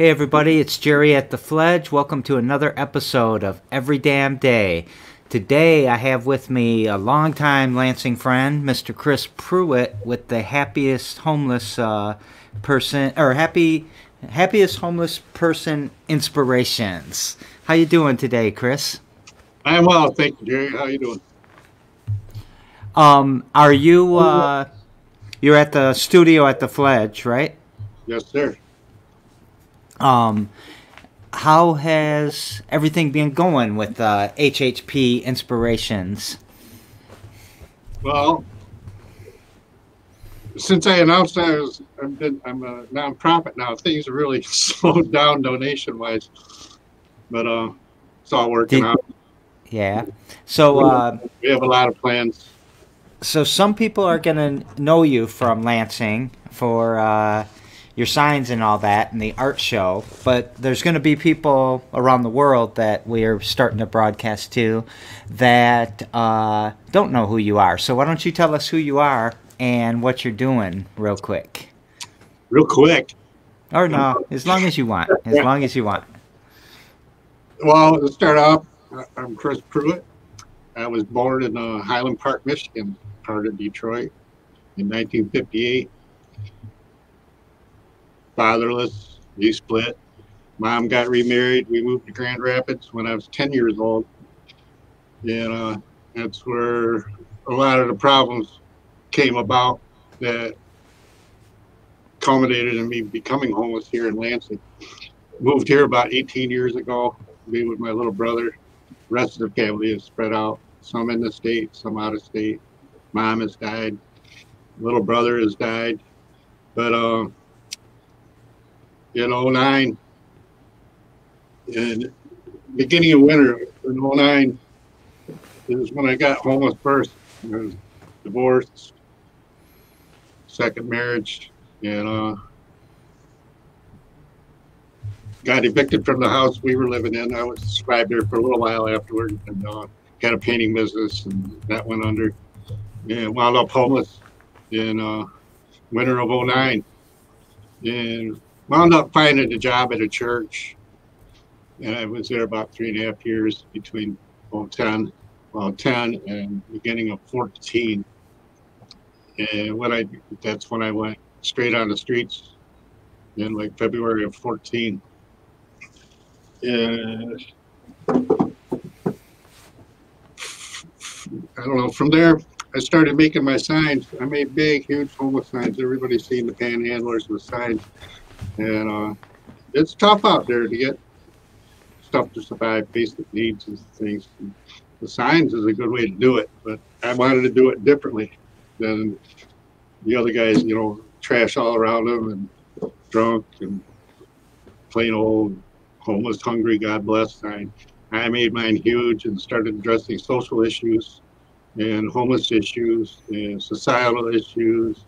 Hey everybody, it's Jerry at the Fledge. Welcome to another episode of Every Damn Day. Today I have with me a longtime Lansing friend, Mr. Chris Pruett, with the happiest homeless uh, person or happy happiest homeless person inspirations. How you doing today, Chris? I'm well, thank you, Jerry. How you doing? Um, are you uh, you're at the studio at the Fledge, right? Yes, sir. Um, how has everything been going with uh, HHP Inspirations? Well, since I announced I was, I've been, I'm a nonprofit now, things are really slowed down donation wise, but uh, it's all working Did- out. Yeah. So, uh, We have a lot of plans. so some people are gonna know you from Lansing for uh, your signs and all that, and the art show. But there's gonna be people around the world that we are starting to broadcast to that uh, don't know who you are. So why don't you tell us who you are and what you're doing, real quick? Real quick. Or no, as long as you want. As long as you want. Well, to start off, I'm Chris Pruett. I was born in uh, Highland Park, Michigan, part of Detroit, in 1958. Fatherless, we split. Mom got remarried. We moved to Grand Rapids when I was 10 years old. And uh, that's where a lot of the problems came about that culminated in me becoming homeless here in Lansing. Moved here about 18 years ago be with my little brother. The rest of the family is spread out. Some in the state, some out of state. Mom has died. Little brother has died. But um, in 09, in beginning of winter in 09 is when I got homeless first. Was divorced, second marriage, and uh, got evicted from the house we were living in. I was survived there for a little while afterward and uh, got a painting business and that went under. And wound up homeless in uh, winter of 09. And wound up finding a job at a church. And I was there about three and a half years between 10, well, 10 and beginning of 14. And when I, that's when I went straight on the streets in like February of 14 and I don't know. From there, I started making my signs. I made big, huge homeless signs. Everybody's seen the panhandlers with signs, and uh, it's tough out there to get stuff to survive, basic needs and things. And the signs is a good way to do it, but I wanted to do it differently than the other guys. You know, trash all around them and drunk and plain old homeless, hungry, God bless sign. I made mine huge and started addressing social issues and homeless issues and societal issues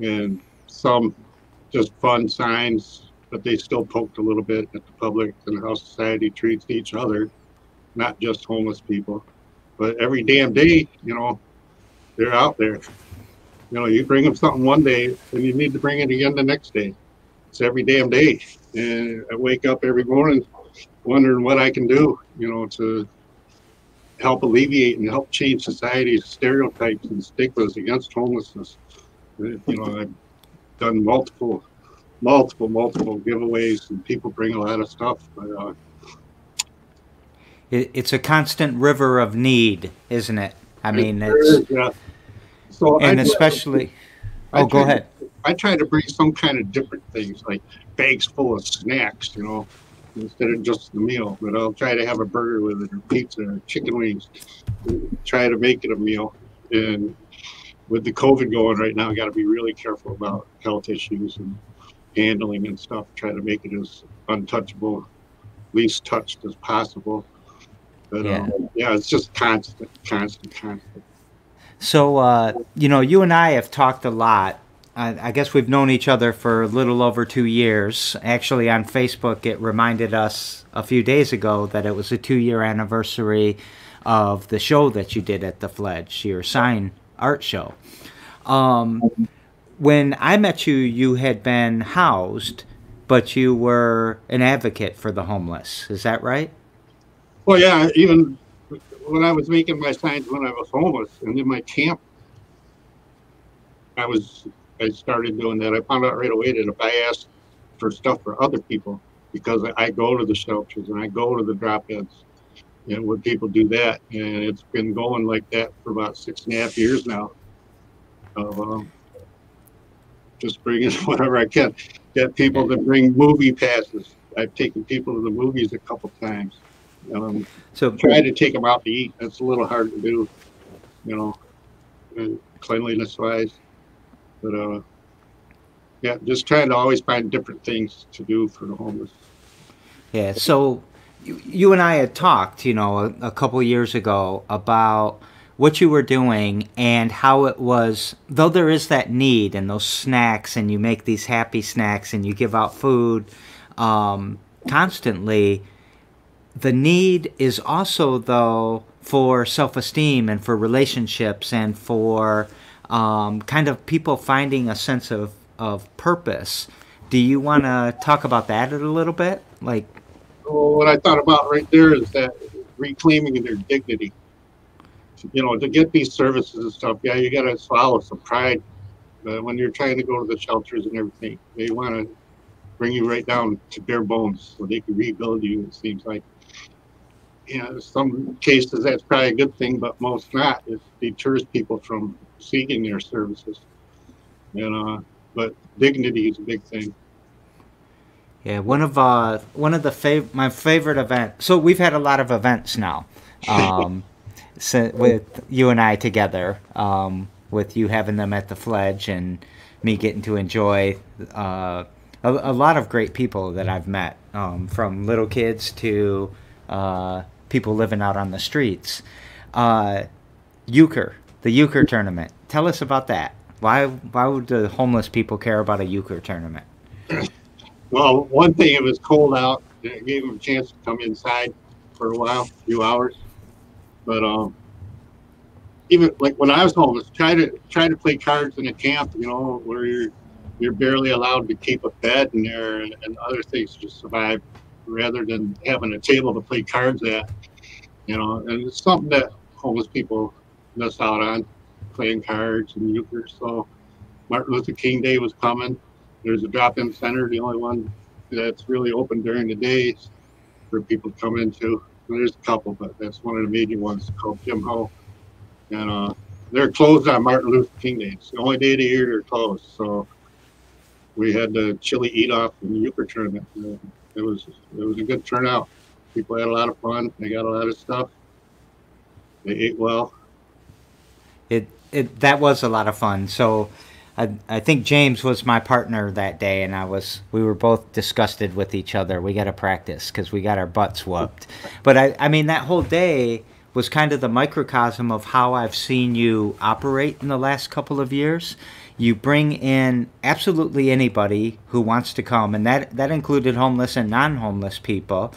and some just fun signs, but they still poked a little bit at the public and how society treats each other, not just homeless people. But every damn day, you know, they're out there. You know, you bring them something one day and you need to bring it again the next day. It's every damn day. And I wake up every morning wondering what I can do, you know, to help alleviate and help change society's stereotypes and stigmas against homelessness. You know, I've done multiple, multiple, multiple giveaways, and people bring a lot of stuff. But uh, It, it's a constant river of need, isn't it? I mean, it's is, yeah. So and do- especially. I Oh, go ahead. I try to bring some kind of different things, like bags full of snacks, you know, instead of just the meal. But I'll try to have a burger with it, or pizza, or chicken wings. Try to make it a meal. And with the COVID going right now, got to be really careful about health issues and handling and stuff. Try to make it as untouchable, least touched as possible. But Yeah. yeah, yeah it's just constant, constant, constant. So, uh, you know, you and I have talked a lot. I, I guess we've known each other for a little over two years. Actually, on Facebook, it reminded us a few days ago that it was a two year anniversary of the show that you did at the Fledge, your sign art show. Um, when I met you, you had been housed, but you were an advocate for the homeless. Is that right? Well, yeah, even when I was making my signs when I was homeless and in my camp, I was I started doing that. I found out right away that if I asked for stuff for other people, because I go to the shelters and I go to the drop-ins, and when people do that, and it's been going like that for about six and a half years now. Of um, just bringing whatever I can, get people to bring movie passes. I've taken people to the movies a couple times. Um, So try to take them out to eat. That's a little hard to do, you know, uh, cleanliness wise. But uh, yeah, just trying to always find different things to do for the homeless. Yeah. So you, and I had talked, you know, a, a couple years ago about what you were doing and how it was, though there is that need and those snacks, and you make these happy snacks and you give out food um, constantly. The need is also, though, for self esteem and for relationships and for um, kind of people finding a sense of, of purpose. Do you want to talk about that a little bit? Like, Well, what I thought about right there is that reclaiming their dignity. You know, to get these services and stuff, yeah, you got to swallow some pride. But when you're trying to go to the shelters and everything, they want to bring you right down to bare bones so they can rebuild you. It seems like. You know, some cases that's probably a good thing, but most not. It deters people from seeking their services. You know, but dignity is a big thing. Yeah, one of uh one of the fav- my favorite event. So we've had a lot of events now, um, si- with you and I together. Um, with you having them at the Fledge and me getting to enjoy uh, a, a lot of great people that I've met, um, from little kids to uh, people living out on the streets. Uh, euchre, the euchre tournament. Tell us about that. Why why would the homeless people care about a euchre tournament? Well, one thing, it was cold out. It gave them a chance to come inside for a while, a few hours. But um, even like when I was homeless, try to try to play cards in a camp, you know, where you're you're barely allowed to keep a bed in there and, and other things to survive, rather than having a table to play cards at. You know, and it's something that homeless people miss out on, playing cards and euchre. So Martin Luther King Day was coming there's a drop-in center, the only one that's really open during the days for people to come into. There's a couple, but that's one of the major ones called Jim Ho. And uh, they're closed on Martin Luther King Day. It's the only day of the year they're closed. So we had the chili eat off in the euchre tournament. Uh, It was it was a good turnout. People had a lot of fun. They got a lot of stuff. They ate well. it it that was a lot of fun. So I I think James was my partner that day, and I was we were both disgusted with each other. We got to practice because we got our butts whooped. But I I mean that whole day was kind of the microcosm of how I've seen you operate in the last couple of years. You bring in absolutely anybody who wants to come, and that that included homeless and non-homeless people,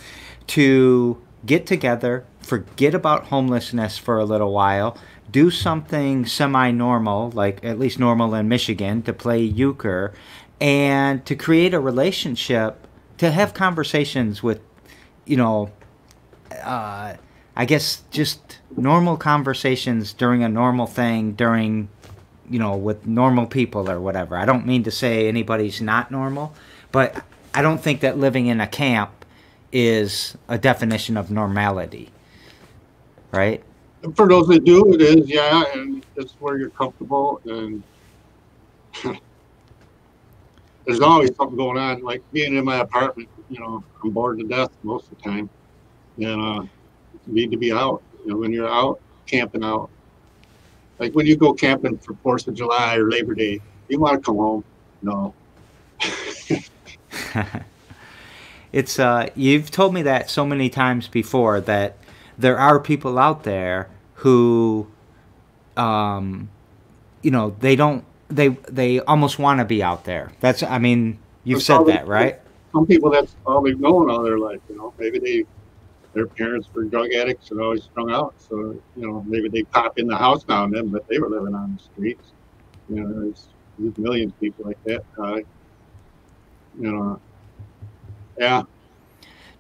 to get together, forget about homelessness for a little while, do something semi-normal, like at least normal in Michigan, to play euchre, and to create a relationship, to have conversations with, you know, uh, I guess just normal conversations during a normal thing during, you know, with normal people or whatever. I don't mean to say anybody's not normal, but I don't think that living in a camp is a definition of normality, right? For those that do, it is, yeah, and it's where you're comfortable and there's always something going on. Like being in my apartment, you know, I'm bored to death most of the time. And uh need to be out. You know, when you're out camping out. Like when you go camping for Fourth of July or Labor Day, you want to come home. No. it's uh you've told me that so many times before that there are people out there who um you know they don't they they almost want to be out there that's i mean you've That's said they- that right Some people that's all they've known all their life, you know. Maybe they their parents were drug addicts and always strung out. So, you know, maybe they pop in the house now and then, but they were living on the streets. You know, there's, there's millions of people like that. Uh, you know, Yeah.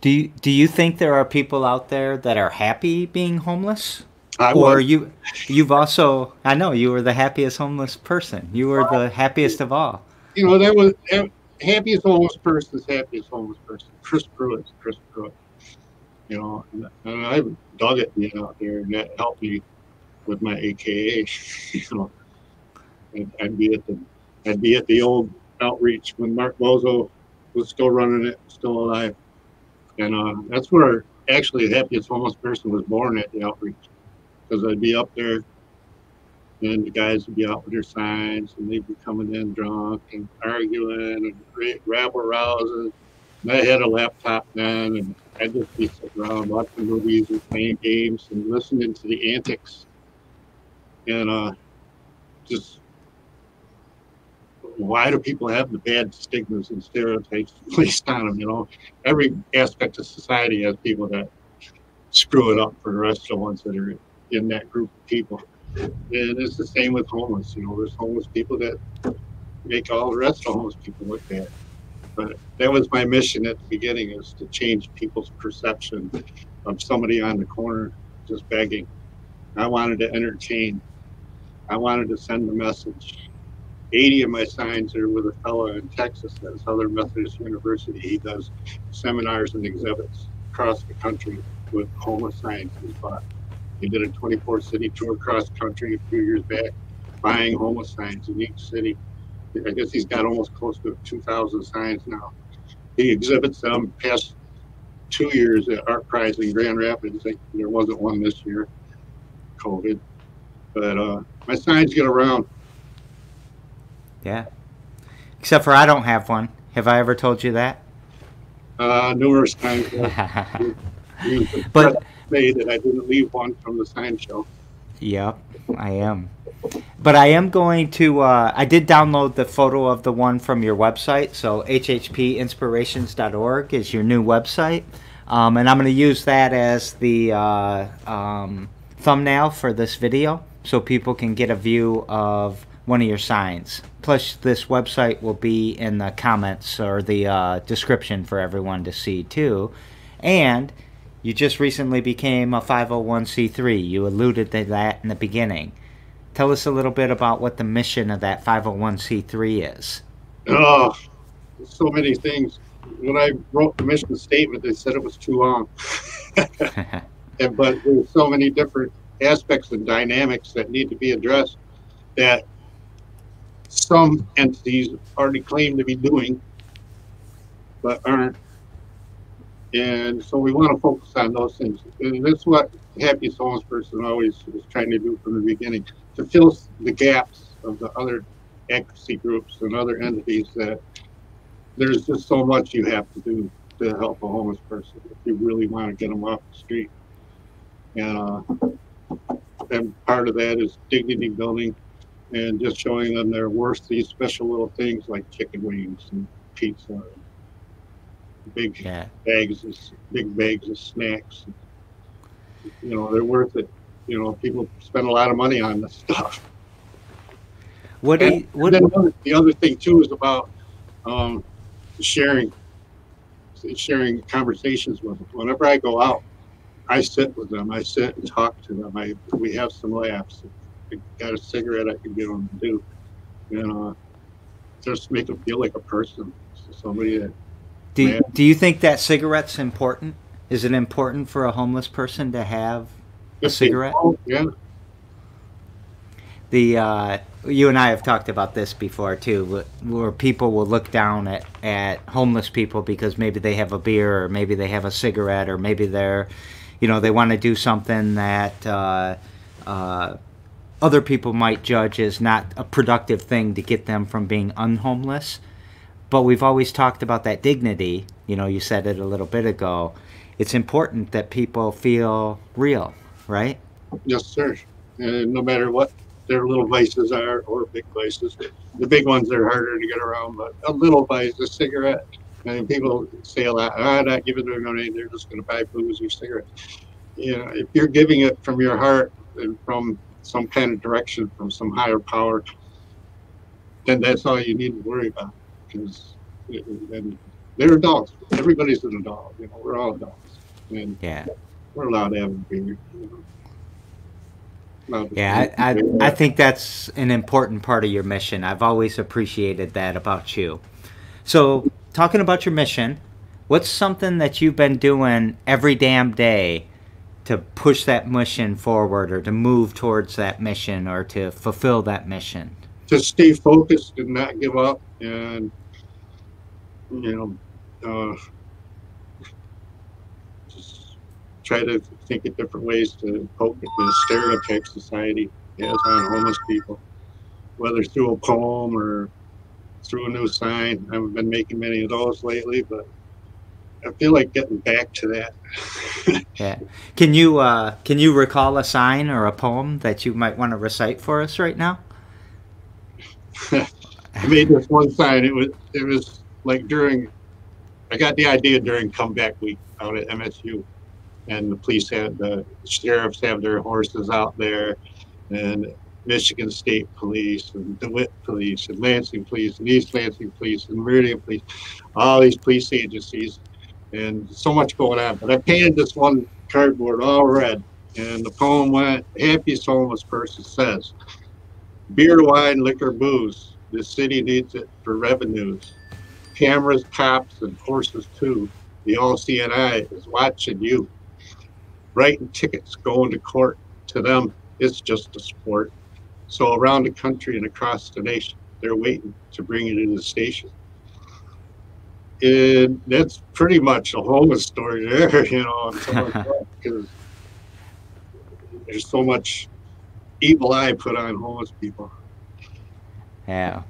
Do you do you think there are people out there that are happy being homeless? I or was. you you've also I know you were the happiest homeless person. You were the happiest of all. you know, that was that, happiest homeless person is happiest homeless person. Chris Pruett, Chris Pruett. You know, and, and I dug it being out there, and that helped me with my AKA. You know, I'd, I'd be at the I'd be at the old outreach when Mark Bozo was still running it, still alive, and uh, that's where actually the happiest homeless person was born at the outreach, because I'd be up there and the guys would be out with their signs and they'd be coming in drunk and arguing and ra- rabble rousing. And I had a laptop then and I'd just be sitting around watching movies and playing games and listening to the antics. And uh, just why do people have the bad stigmas and stereotypes placed on them? You know, every aspect of society has people that screw it up for the rest of the ones that are in that group of people. And it's the same with homeless. You know, there's homeless people that make all the rest of homeless people look bad. But that was my mission at the beginning is to change people's perception of somebody on the corner just begging. I wanted to entertain. I wanted to send a message. 80 of my signs are with a fellow in Texas at Southern Methodist University. He does seminars and exhibits across the country with homeless signs he's. He did a 24 city tour across country a few years back, buying homeless signs in each city. I guess he's got almost close to 2,000 signs now. He exhibits them past two years at Art Prize in Grand Rapids. There wasn't one this year, COVID. But uh, my signs get around. Yeah. Except for I don't have one. Have I ever told you that? Uh, numerous times. But- say that I didn't leave one from the sign show. Yep, I am. But I am going to. Uh, I did download the photo of the one from your website. So hhpinspirations.org is your new website, um, and I'm going to use that as the uh, um, thumbnail for this video, so people can get a view of one of your signs. Plus, this website will be in the comments or the uh, description for everyone to see too, and you just recently became a 501c3. You alluded to that in the beginning. Tell us a little bit about what the mission of that 501c3 is. Oh, so many things. When I wrote the mission statement, they said it was too long. and, but there's so many different aspects and dynamics that need to be addressed that some entities already claim to be doing, but aren't. And so we want to focus on those things. And that's what Happy Homeless Person always was trying to do from the beginning to fill the gaps of the other advocacy groups and other entities that there's just so much you have to do to help a homeless person if you really want to get them off the street. And, uh, and part of that is dignity building and just showing them they're worth these special little things like chicken wings and pizza, big yeah. bags of big bags of snacks. You know, they're worth it. You know, people spend a lot of money on this stuff. What do you, what, then the other- the other thing too is about um, sharing, sharing conversations with them. Whenever I go out, I sit with them. I sit and talk to them. I we have some laughs. I got a cigarette I can give them to do, and uh, just make them feel like a person, somebody that do, man. do you think that cigarette's important? Is it important for a homeless person to have a cigarette? Yeah, the uh, you and I have talked about this before too, where people will look down at, at homeless people because maybe they have a beer or maybe they have a cigarette or maybe they're, you know, they want to do something that uh, uh, other people might judge as not a productive thing to get them from being unhomeless. But we've always talked about that dignity. You know, you said it a little bit ago. It's important that people feel real, right? yes, sir. And no matter what their little vices are or big vices, the big ones are harder to get around. But a little vice, a cigarette, and people say a lot. Ah, not giving them money. They're just going to buy booze or cigarettes. You know, if you're giving it from your heart and from some kind of direction from some higher power, then that's all you need to worry about. Because then they're adults. Everybody's an adult. You know, we're all adults, and Yeah. we're allowed to have a beer. You know. Yeah, I. I, I think that's an important part of your mission. I've always appreciated that about you. So, talking about your mission, what's something that you've been doing every damn day to push that mission forward or to move towards that mission or to fulfill that mission? to stay focused and not give up and you know uh, just try to think of different ways to cope with the stereotype society has on homeless people whether through a poem or through a new sign i haven't been making many of those lately but i feel like getting back to that Yeah. Can you uh, can you recall a sign or a poem that you might want to recite for us right now? I made this one sign. It was it was like during I got the idea during comeback week out at MSU, and the police had the sheriffs have their horses out there, and Michigan State Police and DeWitt Police and Lansing Police and East Lansing Police and Meridian Police, all these police agencies, and so much going on. But I painted this one cardboard all red, and the poem went, "Happiest homeless person says." Beer, wine, liquor, booze. The city needs it for revenues. Cameras, cops, and horses too. The LCNI is watching you. Writing tickets, going to court. To them, it's just a sport. So around the country and across the nation, they're waiting to bring you to the station. And that's pretty much a homeless story there, you know, because there's so much evil eye put on homeless people. Yeah.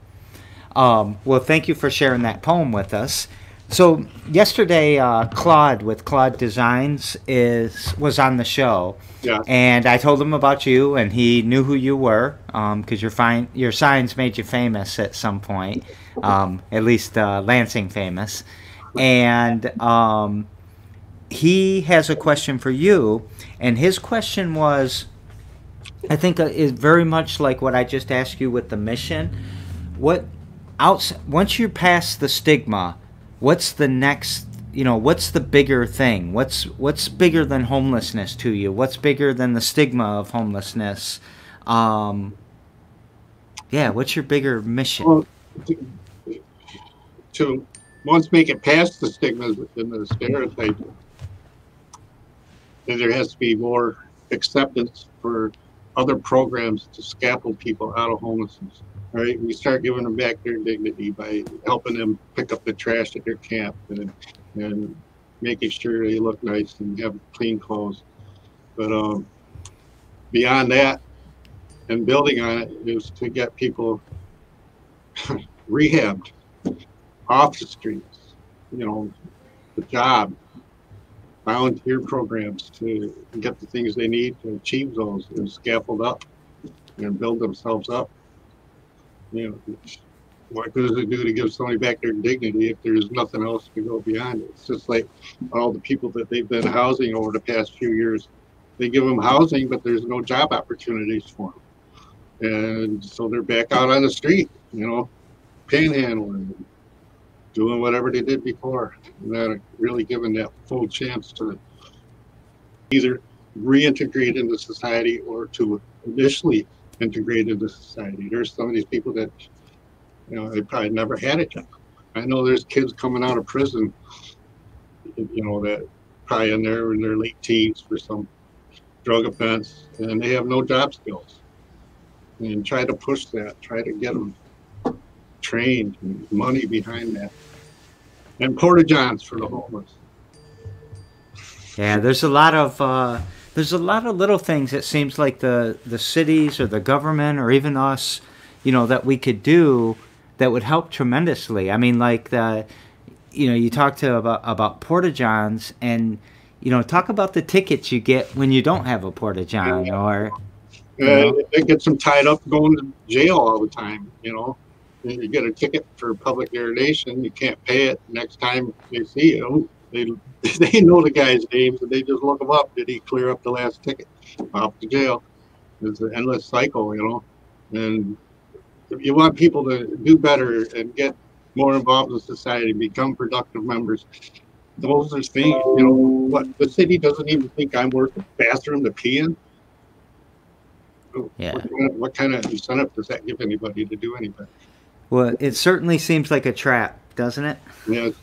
Um, well, thank you for sharing that poem with us. So yesterday, uh, Claude with Claude Designs is was on the show, Yeah. and I told him about you, and he knew who you were because your fine your signs made you famous at some point, um, at least uh, Lansing famous, and um, he has a question for you, and his question was, I think uh, is very much like what I just asked you with the mission. What once you're past the stigma, what's the next? You know, what's the bigger thing? What's what's bigger than homelessness to you? What's bigger than the stigma of homelessness? Um, yeah, what's your bigger mission? Well, to, to once make it past the stigmas and the stereotypes, then there has to be more acceptance for other programs to scaffold people out of homelessness. Right? We start giving them back their dignity by helping them pick up the trash at their camp and and making sure they look nice and have clean clothes. But um, beyond that, and building on it is to get people rehabbed off the streets, you know, the job, volunteer programs to get the things they need to achieve those and scaffold up and build themselves up. You know, what good does it do to give somebody back their dignity if there's nothing else to go beyond it? It's just like all the people that they've been housing over the past few years. They give them housing, but there's no job opportunities for them. And so they're back out on the street, you know, panhandling, doing whatever they did before. Not really given that full chance to either reintegrate into society or to initially integrate into society. There's some of these people that, you know, they probably never had a job. I know there's kids coming out of prison, you know, that probably in their in their late teens for some drug offense, and they have no job skills. And try to push that, try to get them trained, money behind that, and porta johns for the homeless. Yeah, there's a lot of uh, there's a lot of little things. It seems like the the cities or the government or even us, you know, that we could do that would help tremendously. I mean, like the, you know, you talk to about about porta johns and you know talk about the tickets you get when you don't have a porta john or Uh, it gets them tied up going to jail all the time, you know. You get a ticket for public urination, you can't pay it. Next time they see you, they they know the guy's names and they just look him up. Did he clear up the last ticket? Off to jail. It's an endless cycle, you know. And if you want people to do better and get more involved in society, become productive members. Those are things, you know, what the city doesn't even think I'm worth a bathroom to pee in. Yeah. What, kind of- what kind of incentive does that give anybody to do anything? Well, it certainly seems like a trap, doesn't it? Yeah, it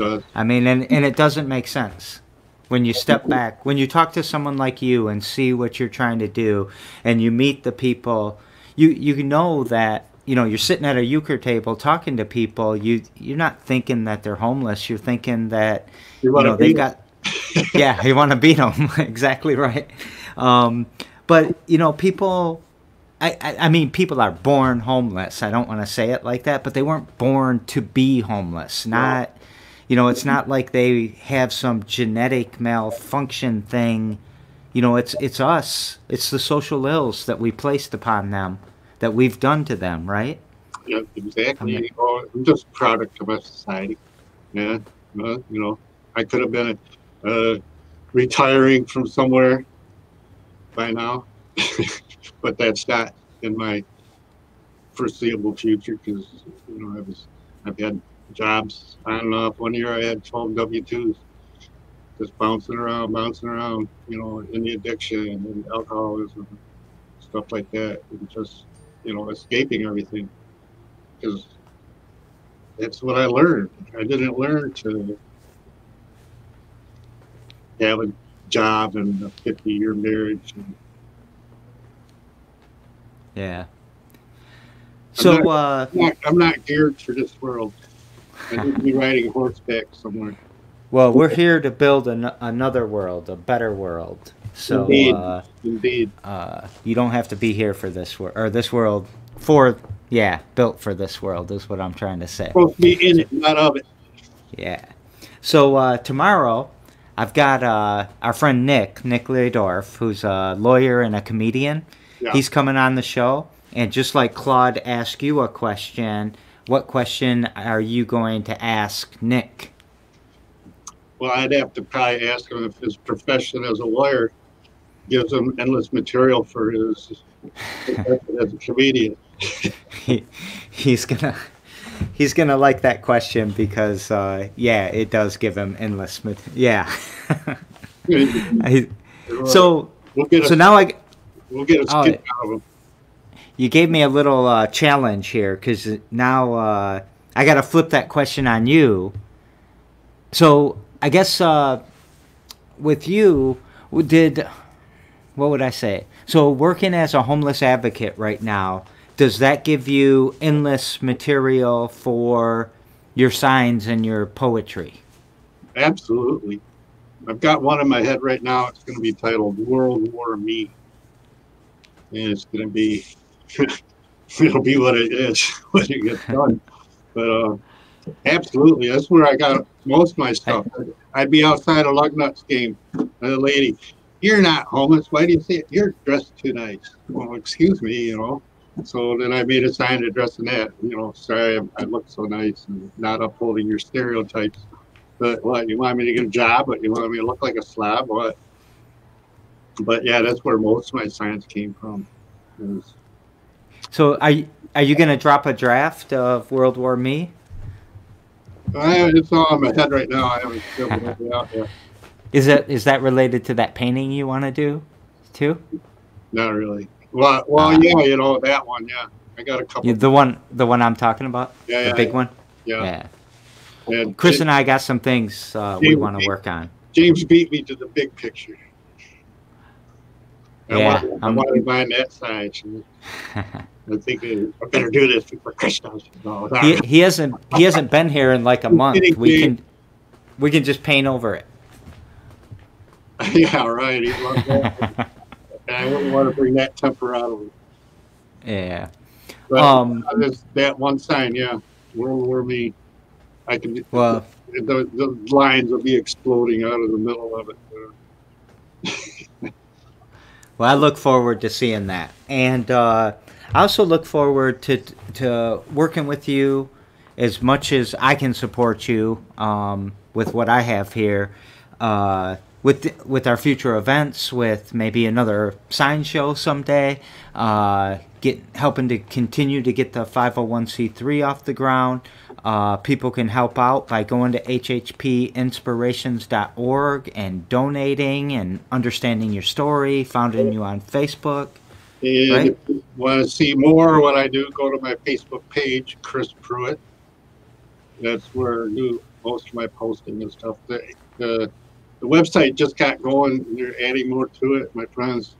does. I mean, and, and it doesn't make sense. When you step back, when you talk to someone like you and see what you're trying to do, and you meet the people, you you know that you know you're sitting at a euchre table talking to people. You you're not thinking that they're homeless. You're thinking that You you know they've beat got yeah you want to beat them exactly right um, but you know people I, I, I mean people are born homeless i don't want to say it like that but they weren't born to be homeless not you know it's not like they have some genetic malfunction thing you know it's it's us it's the social ills that we placed upon them that we've done to them right Yeah, exactly. You know, I'm just a product of our society. Yeah, you know, I could have been uh, retiring from somewhere by now, but that's not in my foreseeable future because you know I was I've had jobs on and off. One year I had 12 W-2s, just bouncing around, bouncing around. You know, in the addiction and alcoholism, stuff like that, and just you know escaping everything because that's what I learned. I didn't learn to have a job and a 50 year marriage. And yeah I'm so not- uh I'm, not, I'm not geared for this world. I need to be riding horseback somewhere. Well, we're here to build an- another world, a better world. So Indeed. uh, Indeed. uh, you don't have to be here for this world, or this world for yeah, built for this world is what I'm trying to say. Supposed to be in it, not of it. Yeah. So uh, tomorrow, I've got uh, our friend Nick, Nick Leodorf, who's a lawyer and a comedian. Yeah. He's coming on the show, and just like Claude asked you a question, what question are you going to ask Nick? Well, I'd have to probably ask him if his profession as a lawyer gives him endless material for his as a comedian. he, he's gonna he's gonna like that question because uh, yeah, it does give him endless. mat- Yeah. I- so we'll so now I we'll get a Oh, skip out of him. You gave me a little uh, challenge here because now uh, I got to flip that question on you. So I guess uh, with you, did what would I say? So working as a homeless advocate right now, does that give you endless material for your signs and your poetry? Absolutely. I've got one in my head right now. It's going to be titled World War Me. And it's going to be, it'll be what it is when it gets done. But uh, absolutely, that's where I got most of my stuff. I'd be outside a Lugnuts game, and a lady, you're not homeless. Why do you say it? You're dressed too nice. Well, excuse me, you know. So then I made a sign addressing that, you know, sorry, I, I look so nice and not upholding your stereotypes. But what you want me to get a job? But you want me to look like a slob? What? But yeah, that's where most of my signs came from. Is- So are you, are you gonna drop a draft of World War Me? I, it's all in my head right now. I haven't it out yet. Is that is that related to that painting you want to do, too? Not really. Well, well, Ah. yeah, you know that one. Yeah, I got a couple. The one the one I'm talking about, yeah, the yeah, big one. yeah. Yeah. And Chris and I got some things uh, we want to work on. James beat me to the big picture. I Yeah, I I'm- wanted mine that and I think I better do this before Christmas. No, he, he hasn't he hasn't been here in like a month. We can we can just paint over it. yeah, right. He loved that. I wouldn't want to bring that temper out of him. yeah. But Um. there's that one sign, yeah, World War Me. I can. Well, the, the lines will be exploding out of the middle of it. uh, well, I look forward to seeing that, and uh, I also look forward to to working with you as much as I can support you um, with what I have here. Uh, with with our future events, with maybe another sign show someday, uh, get helping to continue to get the 501c3 off the ground, Uh, people can help out by going to hhpinspirations.org and donating and understanding your story, founding you on Facebook. And Right. if you want to see more what I do, go to my Facebook page, Chris Pruett. That's where I do most of my posting and stuff. The, the, the website just got going. They're adding more to it. My friends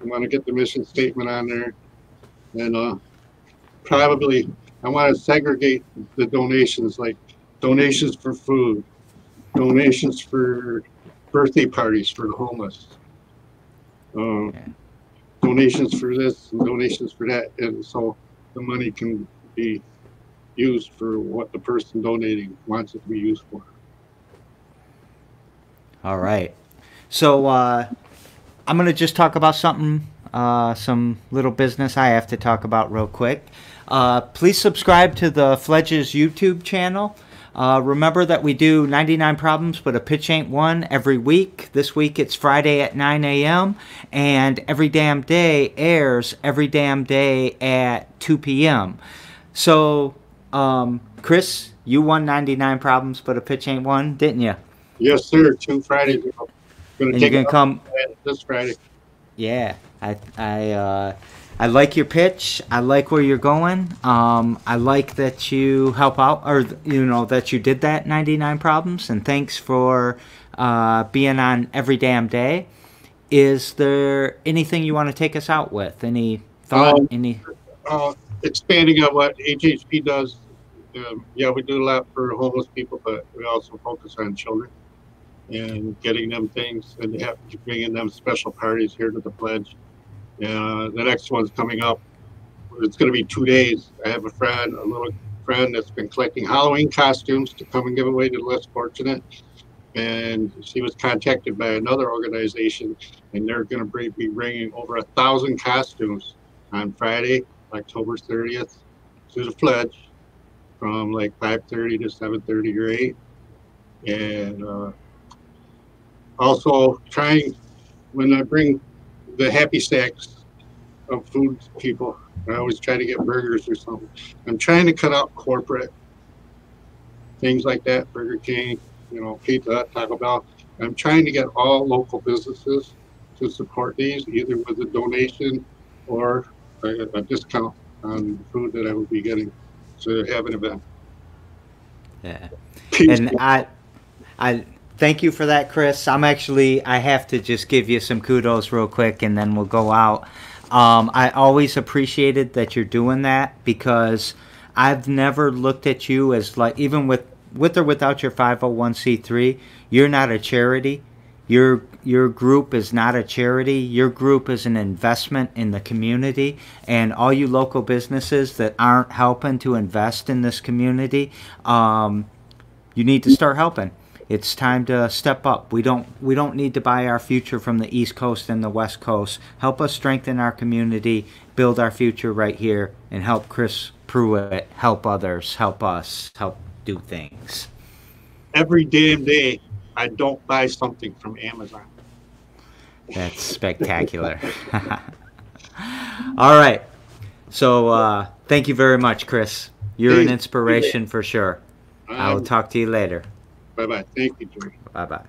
I want to get the mission statement on there. And uh, probably I want to segregate the donations, like donations for food, donations for birthday parties for the homeless. Um, donations for this and donations for that, and so the money can be used for what the person donating wants it to be used for. All right. So uh, I'm going to just talk about something, uh, some little business I have to talk about real quick. Uh, please subscribe to the Fledges YouTube channel. Uh, remember that we do 99 Problems, but a pitch ain't one every week. This week it's Friday at 9 a.m. And Every Damn Day airs every damn day at 2 p.m. So, um, Chris, you won 99 Problems, but a pitch ain't one, didn't you? Yes, sir. Two Fridays. ago. Gonna And you're gonna come. this Friday. Yeah, I I uh, I like your pitch. I like where you're going. Um, I like that you help out, or you know that you did that 99 problems. And thanks for uh, being on every damn day. Is there anything you want to take us out with? Any thought? Um, any? Uh, expanding on what HHP does. Um, yeah, we do a lot for homeless people, but we also focus on children and getting them things and have, bringing them special parties here to the Fledge. Uh, the next one's coming up. It's going to be two days. I have a friend, a little friend that's been collecting Halloween costumes to come and give away to the less fortunate. And she was contacted by another organization, and they're going to be bringing over a thousand costumes on Friday, October 30th, to the Fledge from like 5:30 to 7:30 or 8. And uh, also trying when I bring the happy stacks of food people, I always try to get burgers or something. I'm trying to cut out corporate things like that, Burger King, you know, Pizza Taco Bell. I'm trying to get all local businesses to support these, either with a donation or a, a discount on food that I would be getting to have an event. Yeah. And I, I thank you for that, Chris. I'm actually I have to just give you some kudos real quick, and then we'll go out. Um, I always appreciated that you're doing that because I've never looked at you as like even with with or without your 501c3, you're not a charity. Your your group is not a charity. Your group is an investment in the community, and all you local businesses that aren't helping to invest in this community, um, you need to start helping. It's time to step up. We don't we don't need to buy our future from the East Coast and the West Coast. Help us strengthen our community, build our future right here, and help Chris Pruett help others, help us, help do things. Every damn day, I don't buy something from Amazon. That's spectacular. All right. So uh, thank you very much, Chris. You're an inspiration for sure. I will Um, talk to you later. Bye bye. Thank you, Jerry. Bye bye.